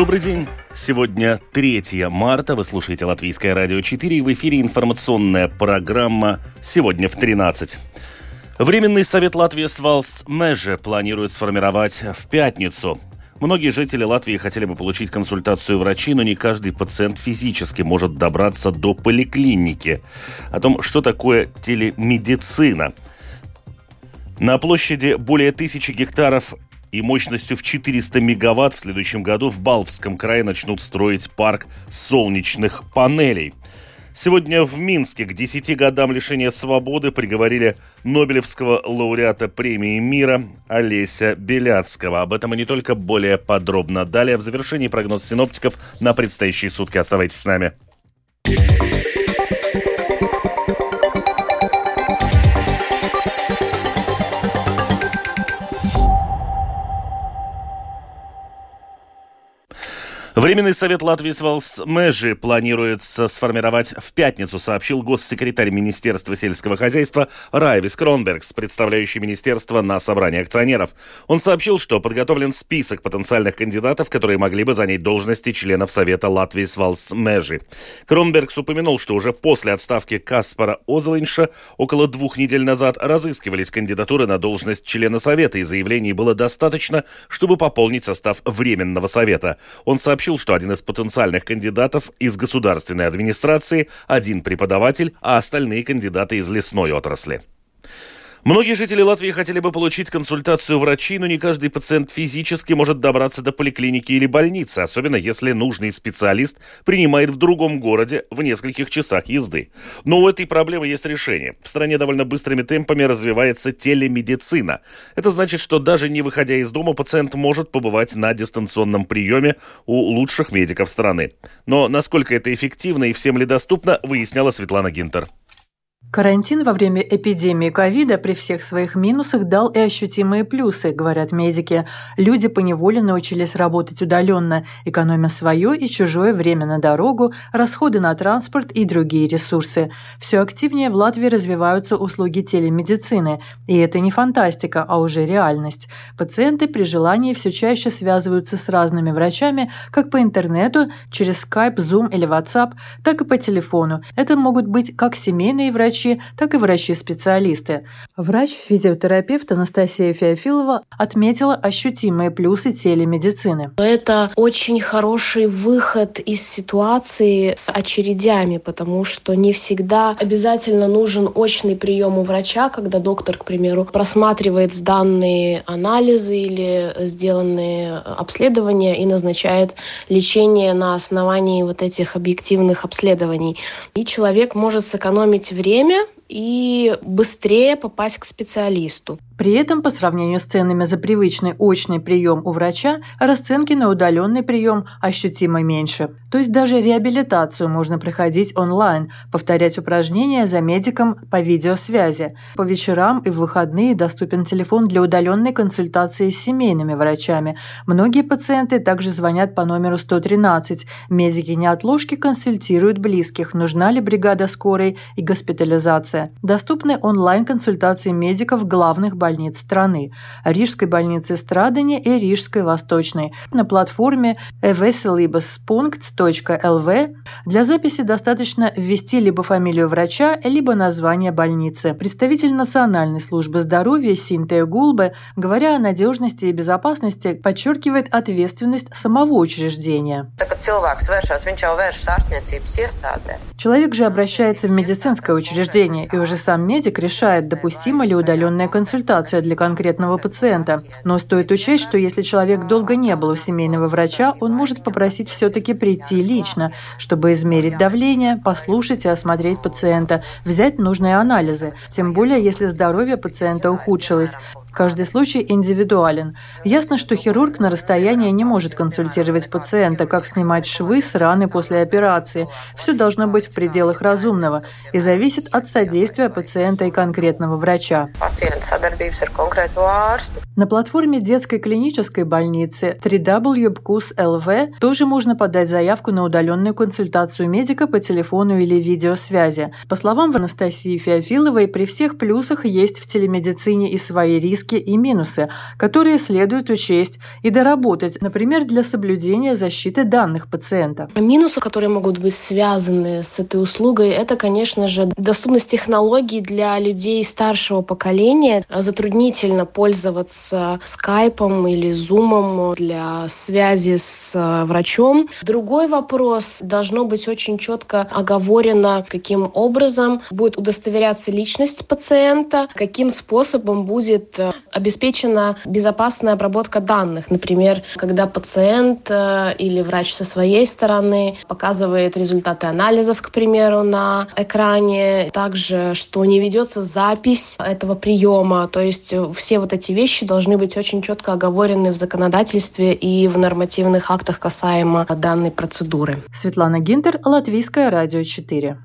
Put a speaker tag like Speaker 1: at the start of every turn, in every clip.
Speaker 1: Добрый день. Сегодня 3 марта. Вы слушаете Латвийское радио 4 и в эфире информационная программа «Сегодня в 13». Временный совет Латвии Свалс Меже планирует сформировать в пятницу. Многие жители Латвии хотели бы получить консультацию врачей, но не каждый пациент физически может добраться до поликлиники. О том, что такое телемедицина. На площади более тысячи гектаров и мощностью в 400 мегаватт в следующем году в Балвском крае начнут строить парк солнечных панелей. Сегодня в Минске к 10 годам лишения свободы приговорили Нобелевского лауреата премии мира Олеся Беляцкого. Об этом и не только более подробно. Далее в завершении прогноз синоптиков на предстоящие сутки. Оставайтесь с нами. Временный совет Латвии с Межи планируется сформировать в пятницу, сообщил госсекретарь Министерства сельского хозяйства Райвис Кронбергс, представляющий министерство на собрании акционеров. Он сообщил, что подготовлен список потенциальных кандидатов, которые могли бы занять должности членов Совета Латвии с Межи. Кронбергс упомянул, что уже после отставки Каспара Озелинша около двух недель назад разыскивались кандидатуры на должность члена Совета, и заявлений было достаточно, чтобы пополнить состав Временного Совета. Он сообщил, сообщил, что один из потенциальных кандидатов из государственной администрации, один преподаватель, а остальные кандидаты из лесной отрасли. Многие жители Латвии хотели бы получить консультацию врачей, но не каждый пациент физически может добраться до поликлиники или больницы, особенно если нужный специалист принимает в другом городе в нескольких часах езды. Но у этой проблемы есть решение. В стране довольно быстрыми темпами развивается телемедицина. Это значит, что даже не выходя из дома, пациент может побывать на дистанционном приеме у лучших медиков страны. Но насколько это эффективно и всем ли доступно, выясняла Светлана Гинтер.
Speaker 2: Карантин во время эпидемии ковида при всех своих минусах дал и ощутимые плюсы, говорят медики. Люди поневоле научились работать удаленно, экономя свое и чужое время на дорогу, расходы на транспорт и другие ресурсы. Все активнее в Латвии развиваются услуги телемедицины. И это не фантастика, а уже реальность. Пациенты при желании все чаще связываются с разными врачами как по интернету, через Skype, Zoom или WhatsApp, так и по телефону. Это могут быть как семейные врачи, врачи, так и врачи-специалисты. Врач-физиотерапевт Анастасия Феофилова отметила ощутимые плюсы телемедицины.
Speaker 3: Это очень хороший выход из ситуации с очередями, потому что не всегда обязательно нужен очный прием у врача, когда доктор, к примеру, просматривает данные анализы или сделанные обследования и назначает лечение на основании вот этих объективных обследований. И человек может сэкономить время и быстрее попасть к специалисту.
Speaker 2: При этом, по сравнению с ценами за привычный очный прием у врача, расценки на удаленный прием ощутимо меньше. То есть даже реабилитацию можно проходить онлайн, повторять упражнения за медиком по видеосвязи. По вечерам и в выходные доступен телефон для удаленной консультации с семейными врачами. Многие пациенты также звонят по номеру 113. Медики неотложки консультируют близких, нужна ли бригада скорой и госпитализация. Доступны онлайн-консультации медиков главных больниц больниц страны – Рижской больницы Страдания и Рижской Восточной. На платформе eveselibus.lv для записи достаточно ввести либо фамилию врача, либо название больницы. Представитель Национальной службы здоровья Синтия Гулбе, говоря о надежности и безопасности, подчеркивает ответственность самого учреждения. Человек же обращается в медицинское учреждение, и уже сам медик решает, допустима ли удаленная консультация консультация для конкретного пациента. Но стоит учесть, что если человек долго не был у семейного врача, он может попросить все-таки прийти лично, чтобы измерить давление, послушать и осмотреть пациента, взять нужные анализы. Тем более, если здоровье пациента ухудшилось. Каждый случай индивидуален. Ясно, что хирург на расстоянии не может консультировать пациента, как снимать швы с раны после операции. Все должно быть в пределах разумного и зависит от содействия пациента и конкретного врача. На платформе детской клинической больницы www.bkus.lv тоже можно подать заявку на удаленную консультацию медика по телефону или видеосвязи. По словам Анастасии Феофиловой, при всех плюсах есть в телемедицине и свои риски риски и минусы, которые следует учесть и доработать, например, для соблюдения защиты данных пациента.
Speaker 3: Минусы, которые могут быть связаны с этой услугой, это, конечно же, доступность технологий для людей старшего поколения. Затруднительно пользоваться скайпом или зумом для связи с э, врачом. Другой вопрос. Должно быть очень четко оговорено, каким образом будет удостоверяться личность пациента, каким способом будет э, обеспечена безопасная обработка данных. Например, когда пациент э, или врач со своей стороны показывает результаты анализов, к примеру, на экране. Также, что не ведется запись этого приема. То есть э, все вот эти вещи должны быть очень четко оговорены в законодательстве и в нормативных актах касаемо данной процедуры.
Speaker 2: Светлана Гинтер, Латвийское радио 4.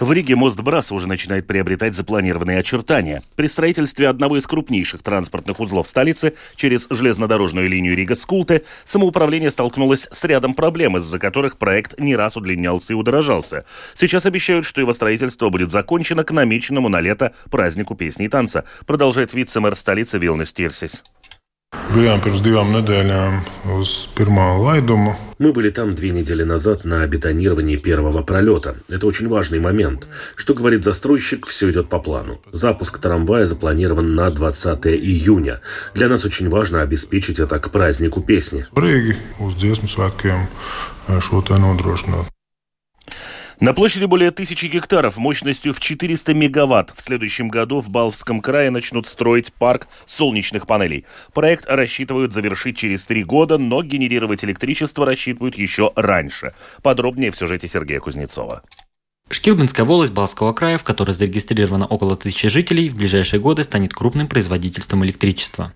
Speaker 1: В Риге мост Браса уже начинает приобретать запланированные очертания. При строительстве одного из крупнейших транспортных узлов столицы через железнодорожную линию Рига-Скулте самоуправление столкнулось с рядом проблем, из-за которых проект не раз удлинялся и удорожался. Сейчас обещают, что его строительство будет закончено к намеченному на лето празднику песни и танца, продолжает вице-мэр столицы Вилнис Кирсис.
Speaker 4: Bijām pirms divām nedēļām uz pirmā laiduma.
Speaker 1: Мы были там две недели назад на бетонировании первого пролета. Это очень важный момент. Что говорит застройщик, все идет по плану. Запуск трамвая запланирован на 20 июня. Для нас очень важно обеспечить это к празднику песни.
Speaker 4: Svarīgi uz dziesmu svētkiem šo te nodrošināt.
Speaker 1: На площади более тысячи гектаров мощностью в 400 мегаватт в следующем году в Балвском крае начнут строить парк солнечных панелей. Проект рассчитывают завершить через три года, но генерировать электричество рассчитывают еще раньше. Подробнее в сюжете Сергея Кузнецова.
Speaker 5: Шкилбинская волость Балского края, в которой зарегистрировано около тысячи жителей, в ближайшие годы станет крупным производительством электричества.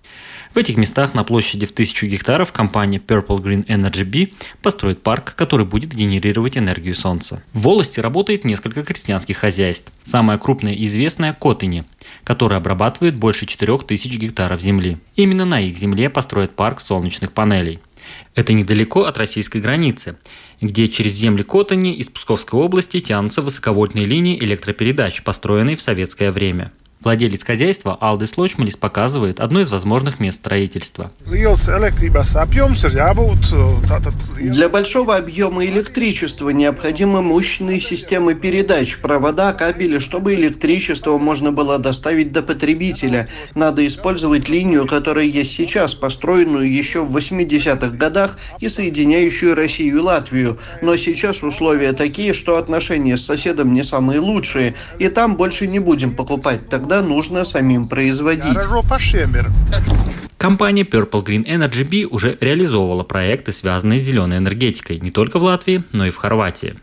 Speaker 5: В этих местах на площади в тысячу гектаров компания Purple Green Energy B построит парк, который будет генерировать энергию солнца. В волости работает несколько крестьянских хозяйств. Самое крупное и известное – Котыни, которое обрабатывает больше 4000 гектаров земли. Именно на их земле построят парк солнечных панелей. Это недалеко от российской границы, где через земли Котани из Псковской области тянутся высоковольтные линии электропередач, построенные в советское время. Владелец хозяйства Алдис Лочмалис показывает одно из возможных мест строительства.
Speaker 6: Для большого объема электричества необходимы мощные системы передач, провода, кабели, чтобы электричество можно было доставить до потребителя. Надо использовать линию, которая есть сейчас, построенную еще в 80-х годах и соединяющую Россию и Латвию. Но сейчас условия такие, что отношения с соседом не самые лучшие, и там больше не будем покупать. Тогда тогда нужно самим производить.
Speaker 5: Компания Purple Green Energy B уже реализовывала проекты, связанные с зеленой энергетикой, не только в Латвии, но и в Хорватии.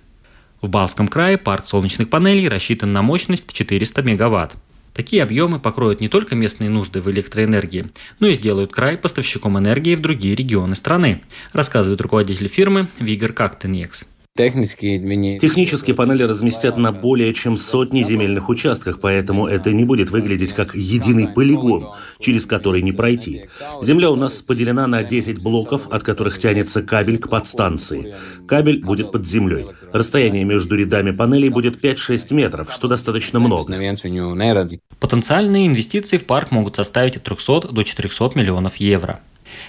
Speaker 5: В Балском крае парк солнечных панелей рассчитан на мощность в 400 мегаватт. Такие объемы покроют не только местные нужды в электроэнергии, но и сделают край поставщиком энергии в другие регионы страны, рассказывает руководитель фирмы Вигер Кактенекс.
Speaker 1: Технические панели разместят на более чем сотни земельных участках, поэтому это не будет выглядеть как единый полигон, через который не пройти. Земля у нас поделена на 10 блоков, от которых тянется кабель к подстанции. Кабель будет под землей. Расстояние между рядами панелей будет 5-6 метров, что достаточно много.
Speaker 5: Потенциальные инвестиции в парк могут составить от 300 до 400 миллионов евро.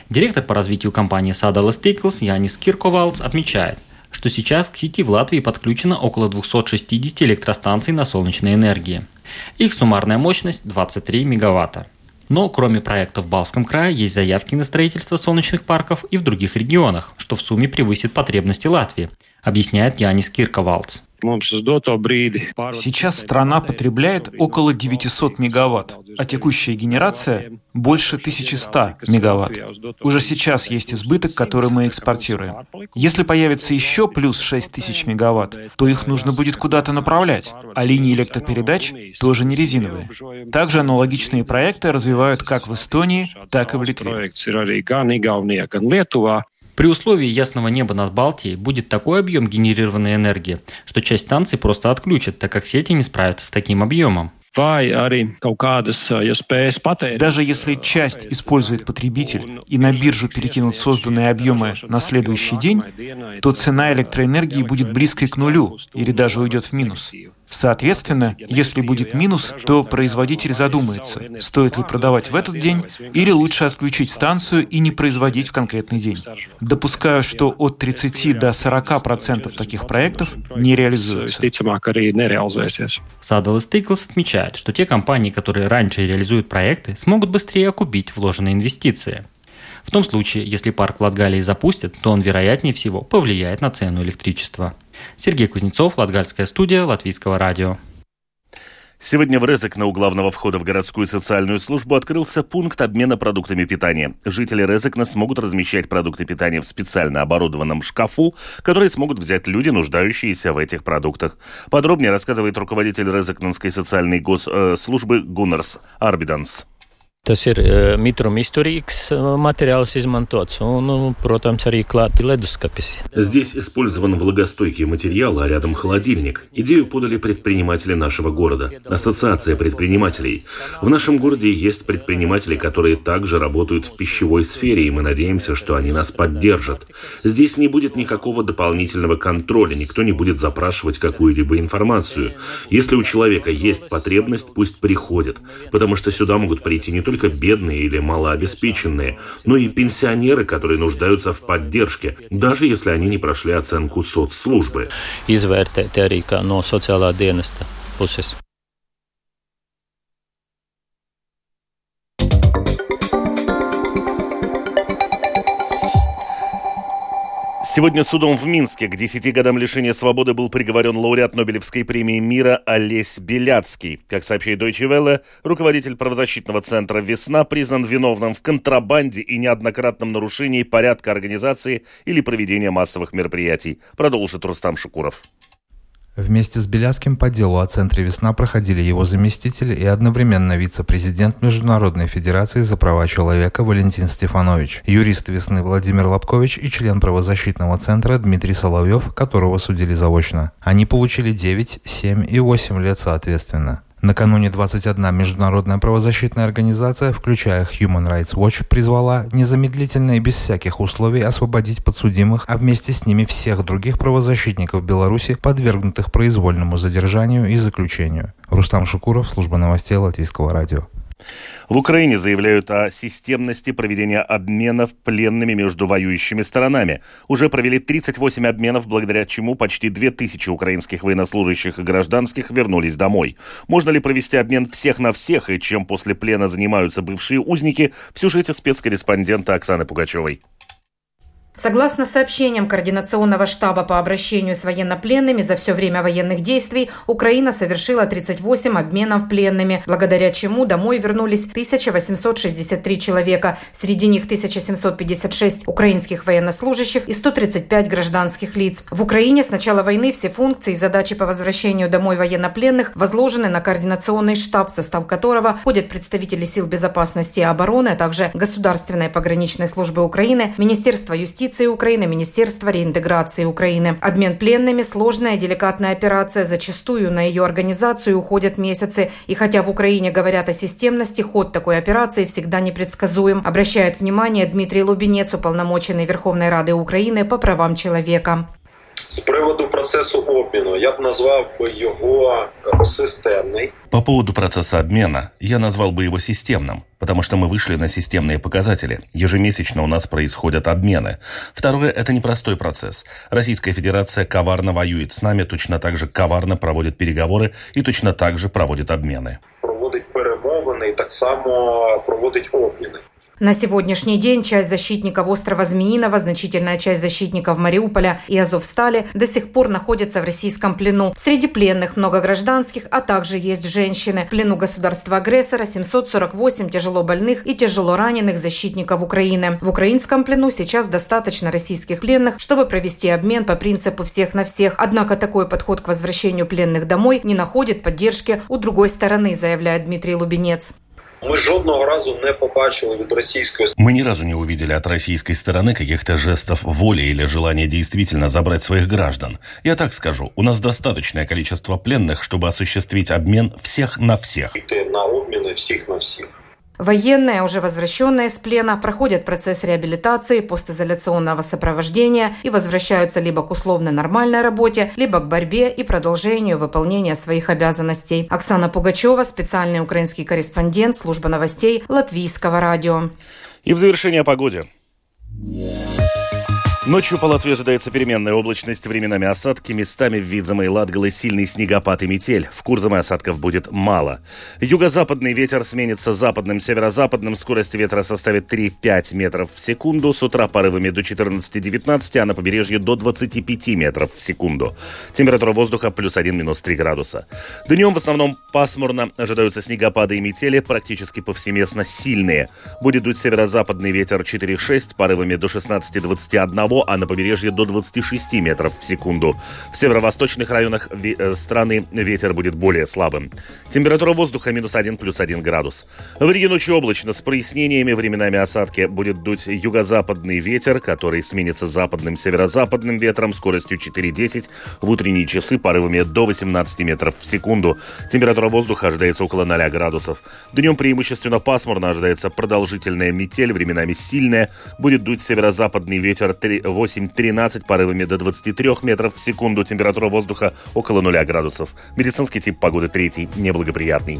Speaker 5: Директор по развитию компании Sadala Stickles Янис Кирковалц отмечает – что сейчас к сети в Латвии подключено около 260 электростанций на солнечной энергии. Их суммарная мощность 23 мегаватта. Но кроме проектов в Балском крае есть заявки на строительство солнечных парков и в других регионах, что в сумме превысит потребности Латвии, объясняет Янис Кирковалц.
Speaker 7: Сейчас страна потребляет около 900 мегаватт, а текущая генерация больше 1100 мегаватт. Уже сейчас есть избыток, который мы экспортируем. Если появится еще плюс 6000 мегаватт, то их нужно будет куда-то направлять, а линии электропередач тоже не резиновые. Также аналогичные проекты развивают как в Эстонии, так и в Литве.
Speaker 5: При условии ясного неба над Балтией будет такой объем генерированной энергии, что часть станций просто отключат, так как сети не справятся с таким объемом.
Speaker 7: Даже если часть использует потребитель и на биржу перекинут созданные объемы на следующий день, то цена электроэнергии будет близкой к нулю или даже уйдет в минус. Соответственно, если будет минус, то производитель задумается, стоит ли продавать в этот день или лучше отключить станцию и не производить в конкретный день. Допускаю, что от 30 до 40 процентов таких проектов не реализуются.
Speaker 5: Садал и Стейклс отмечают, что те компании, которые раньше реализуют проекты, смогут быстрее окупить вложенные инвестиции. В том случае, если парк в Латгалии запустят, то он, вероятнее всего, повлияет на цену электричества. Сергей Кузнецов, Латгальская студия, Латвийского радио.
Speaker 1: Сегодня в Резекне у главного входа в городскую социальную службу открылся пункт обмена продуктами питания. Жители Резекна смогут размещать продукты питания в специально оборудованном шкафу, которые смогут взять люди, нуждающиеся в этих продуктах. Подробнее рассказывает руководитель Резекненской социальной госслужбы э, Гуннерс Арбиданс.
Speaker 8: Tas ir mitruma izturīgs материалс izmantots, un, protams, arī klāti leduskapis.
Speaker 1: Здесь использован влагостойкий материал, а рядом холодильник. Идею подали предприниматели нашего города. Ассоциация предпринимателей. В нашем городе есть предприниматели, которые также работают в пищевой сфере, и мы надеемся, что они нас поддержат. Здесь не будет никакого дополнительного контроля, никто не будет запрашивать какую-либо информацию. Если у человека есть потребность, пусть приходит, потому что сюда могут прийти не только только бедные или малообеспеченные, но и пенсионеры, которые нуждаются в поддержке, даже если они не прошли оценку соцслужбы.
Speaker 8: Izvērtēt arī no sociālā dienesta.
Speaker 1: Сегодня судом в Минске к 10 годам лишения свободы был приговорен лауреат Нобелевской премии мира Олесь Беляцкий. Как сообщает Deutsche Welle, руководитель правозащитного центра «Весна» признан виновным в контрабанде и неоднократном нарушении порядка организации или проведения массовых мероприятий, продолжит Рустам Шукуров.
Speaker 9: Вместе с Беляцким по делу о Центре «Весна» проходили его заместитель и одновременно вице-президент Международной Федерации за права человека Валентин Стефанович, юрист «Весны» Владимир Лобкович и член правозащитного центра Дмитрий Соловьев, которого судили заочно. Они получили 9, 7 и 8 лет соответственно. Накануне 21 международная правозащитная организация, включая Human Rights Watch, призвала незамедлительно и без всяких условий освободить подсудимых, а вместе с ними всех других правозащитников Беларуси, подвергнутых произвольному задержанию и заключению. Рустам Шукуров, служба новостей Латвийского радио.
Speaker 1: В Украине заявляют о системности проведения обменов пленными между воюющими сторонами. Уже провели 38 обменов, благодаря чему почти 2000 украинских военнослужащих и гражданских вернулись домой. Можно ли провести обмен всех на всех и чем после плена занимаются бывшие узники, в сюжете спецкорреспондента Оксаны Пугачевой.
Speaker 10: Согласно сообщениям Координационного штаба по обращению с военнопленными за все время военных действий, Украина совершила 38 обменов пленными, благодаря чему домой вернулись 1863 человека, среди них 1756 украинских военнослужащих и 135 гражданских лиц. В Украине с начала войны все функции и задачи по возвращению домой военнопленных возложены на Координационный штаб, в состав которого входят представители сил безопасности и обороны, а также Государственной пограничной службы Украины, Министерство юстиции, юстиции Украины, Министерства реинтеграции Украины. Обмен пленными – сложная, деликатная операция. Зачастую на ее организацию уходят месяцы. И хотя в Украине говорят о системности, ход такой операции всегда непредсказуем, обращает внимание Дмитрий Лубенец, уполномоченный Верховной Рады Украины по правам человека.
Speaker 11: З приводу процесу обміну я б назвав би його системний.
Speaker 1: По поводу процесса обмена я назвал бы его системным, потому что мы вышли на системные показатели. Ежемесячно у нас происходят обмены. Второе – это непростой процесс. Российская Федерация коварно воюет с нами, точно так же коварно проводит переговоры и точно так же проводит обмены.
Speaker 11: Проводить перемовини і так само проводить обміни.
Speaker 10: На сегодняшний день часть защитников острова Змеиного, значительная часть защитников Мариуполя и Азовстали до сих пор находятся в российском плену. Среди пленных много гражданских, а также есть женщины. В плену государства-агрессора 748 тяжело больных и тяжело раненых защитников Украины. В украинском плену сейчас достаточно российских пленных, чтобы провести обмен по принципу всех на всех. Однако такой подход к возвращению пленных домой не находит поддержки у другой стороны, заявляет Дмитрий Лубенец
Speaker 11: Мы жодного разу не побачили від російської
Speaker 1: Мы ни разу не увидели от российской стороны каких-то жестов воли или желания действительно забрать своих граждан. Я так скажу, у нас достаточное количество пленных, чтобы осуществить обмен всех на всех.
Speaker 11: Йти на обміни всіх на всіх.
Speaker 10: Военные, уже возвращенные с плена, проходят процесс реабилитации, постизоляционного сопровождения и возвращаются либо к условно нормальной работе, либо к борьбе и продолжению выполнения своих обязанностей. Оксана Пугачева, специальный украинский корреспондент, служба новостей Латвийского радио.
Speaker 1: И в завершение о погоде. Ночью по Латвии ожидается переменная облачность, временами осадки, местами в Видзаме и Латгале сильный снегопад и метель. В Курзаме осадков будет мало. Юго-западный ветер сменится западным, северо-западным. Скорость ветра составит 3-5 метров в секунду. С утра порывами до 14-19, а на побережье до 25 метров в секунду. Температура воздуха плюс 1, минус 3 градуса. Днем в основном пасмурно. Ожидаются снегопады и метели, практически повсеместно сильные. Будет дуть северо-западный ветер 4-6, порывами до 16-21 а на побережье до 26 метров в секунду. В северо-восточных районах э, страны ветер будет более слабым. Температура воздуха минус 1 плюс 1 градус. В Риге ночью облачно с прояснениями, временами осадки будет дуть юго-западный ветер, который сменится западным северо-западным ветром скоростью 4-10 в утренние часы порывами до 18 метров в секунду. Температура воздуха ожидается около 0 градусов. Днем преимущественно пасмурно ожидается продолжительная метель, временами сильная. Будет дуть северо-западный ветер 8-13 порывами до 23 метров в секунду. Температура воздуха около 0 градусов. Медицинский тип погоды третий, неблагоприятный.